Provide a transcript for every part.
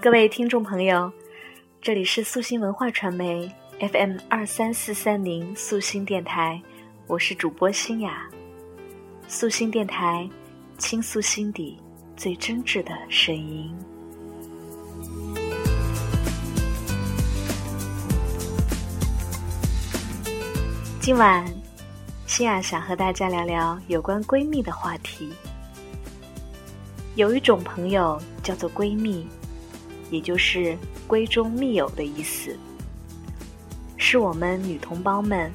各位听众朋友，这里是素心文化传媒 FM 二三四三零素心电台，我是主播新雅。素心电台，倾诉心底最真挚的声音。今晚，新雅想和大家聊聊有关闺蜜的话题。有一种朋友叫做闺蜜，也就是闺中密友的意思，是我们女同胞们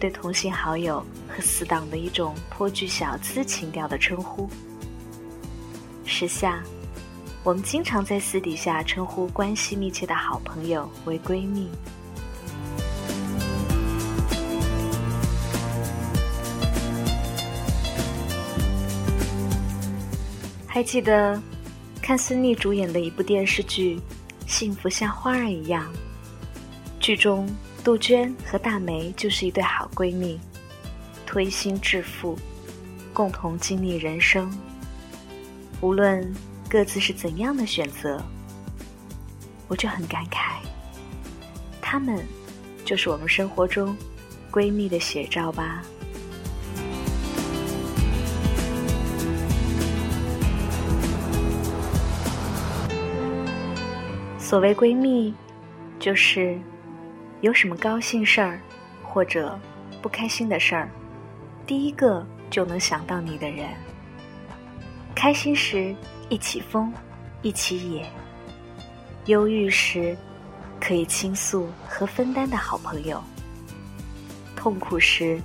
对同性好友和死党的一种颇具小资情调的称呼。时下，我们经常在私底下称呼关系密切的好朋友为闺蜜。还记得看孙俪主演的一部电视剧《幸福像花儿一样》，剧中杜鹃和大梅就是一对好闺蜜，推心置腹，共同经历人生。无论各自是怎样的选择，我就很感慨，她们就是我们生活中闺蜜的写照吧。所谓闺蜜，就是有什么高兴事儿或者不开心的事儿，第一个就能想到你的人。开心时一起疯，一起野；忧郁时可以倾诉和分担的好朋友；痛苦时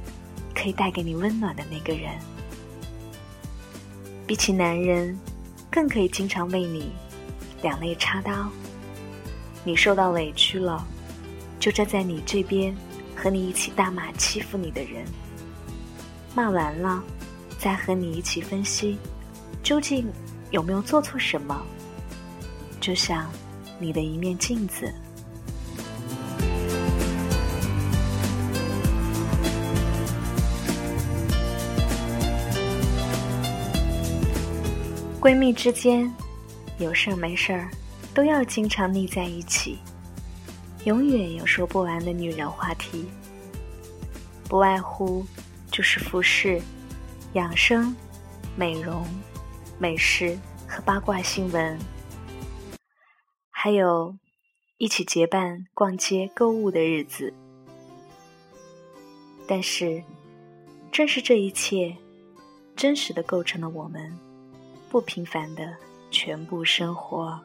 可以带给你温暖的那个人。比起男人，更可以经常为你两肋插刀。你受到委屈了，就站在你这边，和你一起大骂欺负你的人。骂完了，再和你一起分析，究竟有没有做错什么。就像你的一面镜子。闺蜜之间，有事儿没事儿。都要经常腻在一起，永远有说不完的女人话题，不外乎就是服饰、养生、美容、美食和八卦新闻，还有一起结伴逛街购物的日子。但是，正是这一切，真实的构成了我们不平凡的全部生活。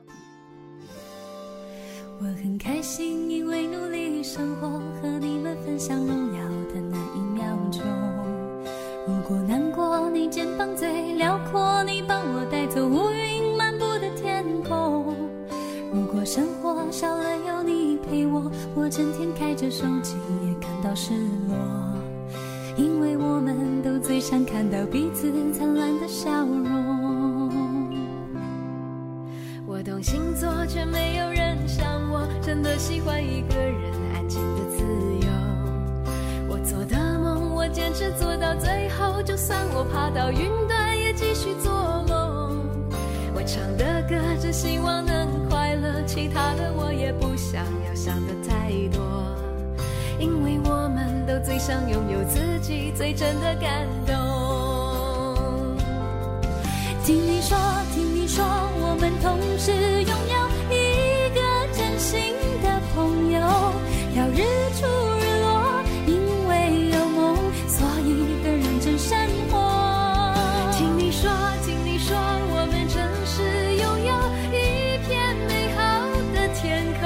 我很开心，因为努力生活，和你们分享荣耀的那一秒钟。如果难过，你肩膀最辽阔，你帮我带走乌云漫布的天空。如果生活少了有你陪我，我整天开着手机也感到失落。因为我们都最想看到彼此灿烂的笑容。的喜欢一个人安静的自由。我做的梦，我坚持做到最后，就算我爬到云端，也继续做梦。我唱的歌，只希望能快乐，其他的我也不想要想的太多。因为我们都最想拥有自己最真的感动。听你说，听你说，我们同时拥有一个真心。要日出日落，因为有梦，所以更认真生活。听你说，听你说，我们真是拥有一片美好的天空，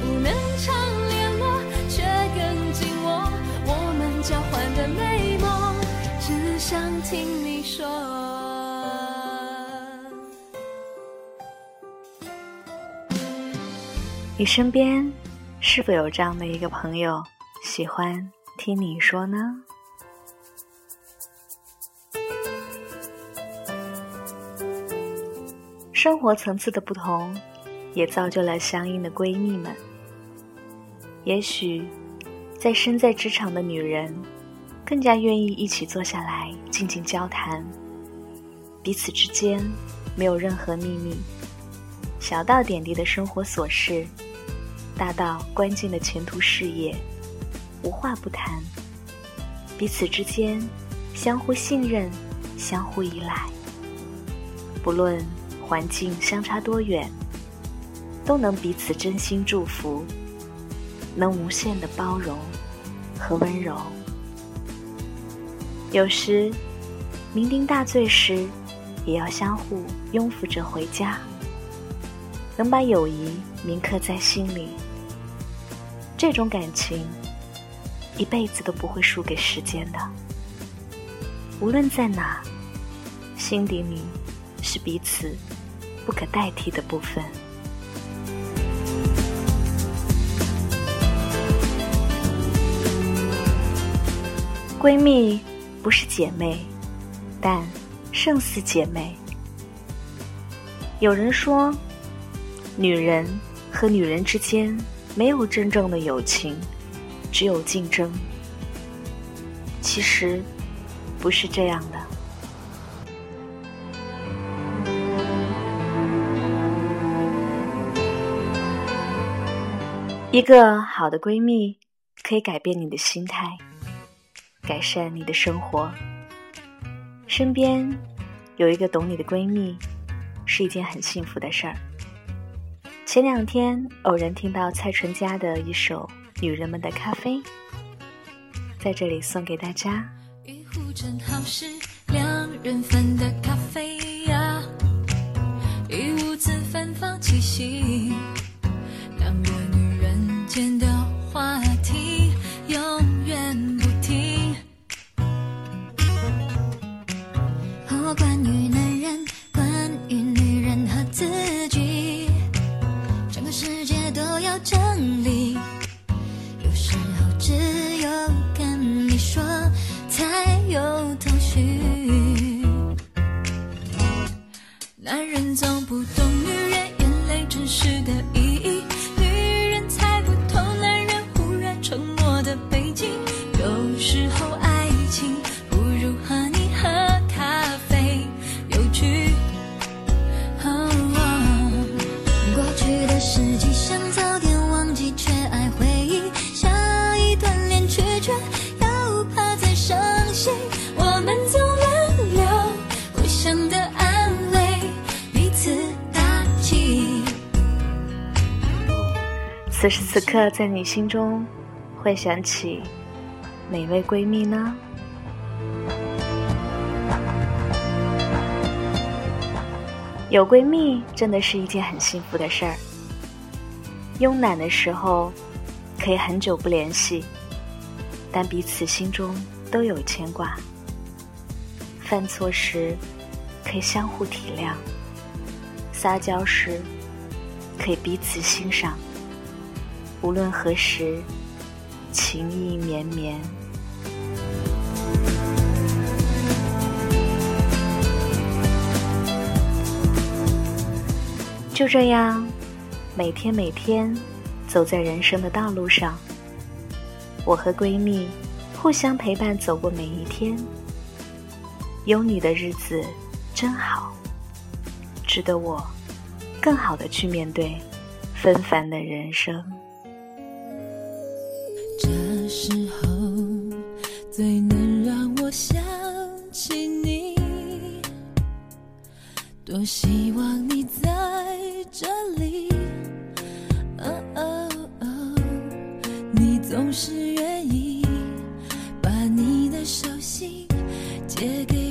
不能常联络，却更紧握。我们交换的美梦，只想听你说。你身边。是否有这样的一个朋友，喜欢听你说呢？生活层次的不同，也造就了相应的闺蜜们。也许，在身在职场的女人，更加愿意一起坐下来静静交谈，彼此之间没有任何秘密，小到点滴的生活琐事，大到关键的前途事业，无话不谈，彼此之间相互信任、相互依赖。不论环境相差多远，都能彼此真心祝福，能无限的包容和温柔。有时酩酊大醉时，也要相互拥扶着回家，能把友谊铭刻在心里。这种感情，一辈子都不会输给时间的。无论在哪，心底里是彼此不可代替的部分。闺蜜不是姐妹，但胜似姐妹。有人说，女人和女人之间没有真正的友情，只有竞争。其实不是这样的。一个好的闺蜜可以改变你的心态。改善你的生活，身边有一个懂你的闺蜜，是一件很幸福的事儿。前两天偶然听到蔡淳佳的一首《女人们的咖啡》，在这里送给大家。一壶正好是两人份的咖啡呀，一屋子芬芳气息，两个女人都要整理。有时候只有跟你说才有头绪。男人总不懂此时此刻，在你心中会想起哪位闺蜜呢？有闺蜜真的是一件很幸福的事儿。慵懒的时候可以很久不联系，但彼此心中都有牵挂。犯错时可以相互体谅，撒娇时可以彼此欣赏。无论何时，情意绵绵。就这样，每天每天走在人生的道路上，我和闺蜜互相陪伴走过每一天。有你的日子真好，值得我更好的去面对纷繁的人生。时候最能让我想起你，多希望你在这里。哦哦哦你总是愿意把你的手心借给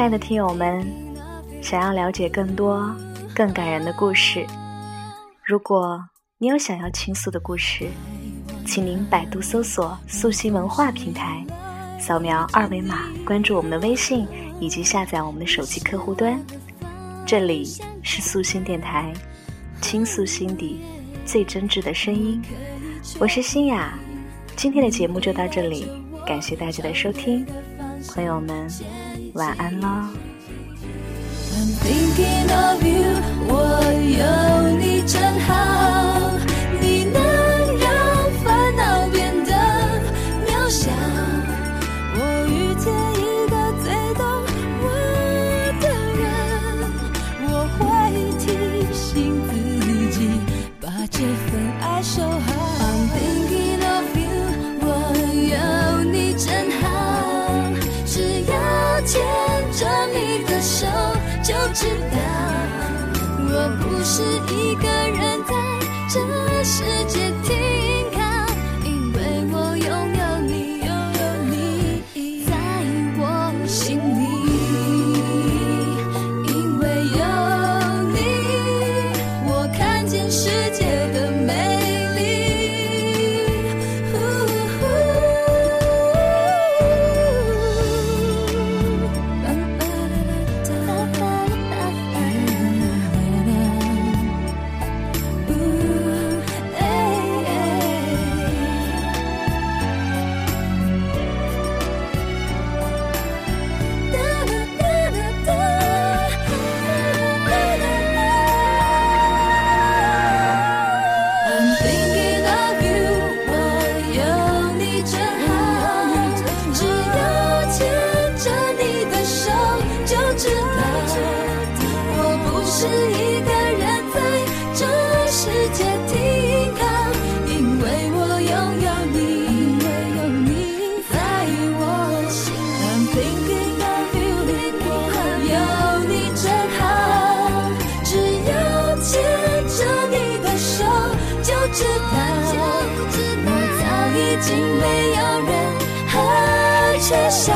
亲爱的听友们，想要了解更多更感人的故事，如果你有想要倾诉的故事，请您百度搜索“素心文化平台”，扫描二维码关注我们的微信，以及下载我们的手机客户端。这里是素心电台，倾诉心底最真挚的声音。我是欣雅，今天的节目就到这里，感谢大家的收听，朋友们晚安喽。I'm thinking of you，我有你真好，心世界停靠，因为我拥有你，因为有你在我心。I'm thinking of you，有你真好，只要牵着你的手。就知道，我早已经没有任何缺少。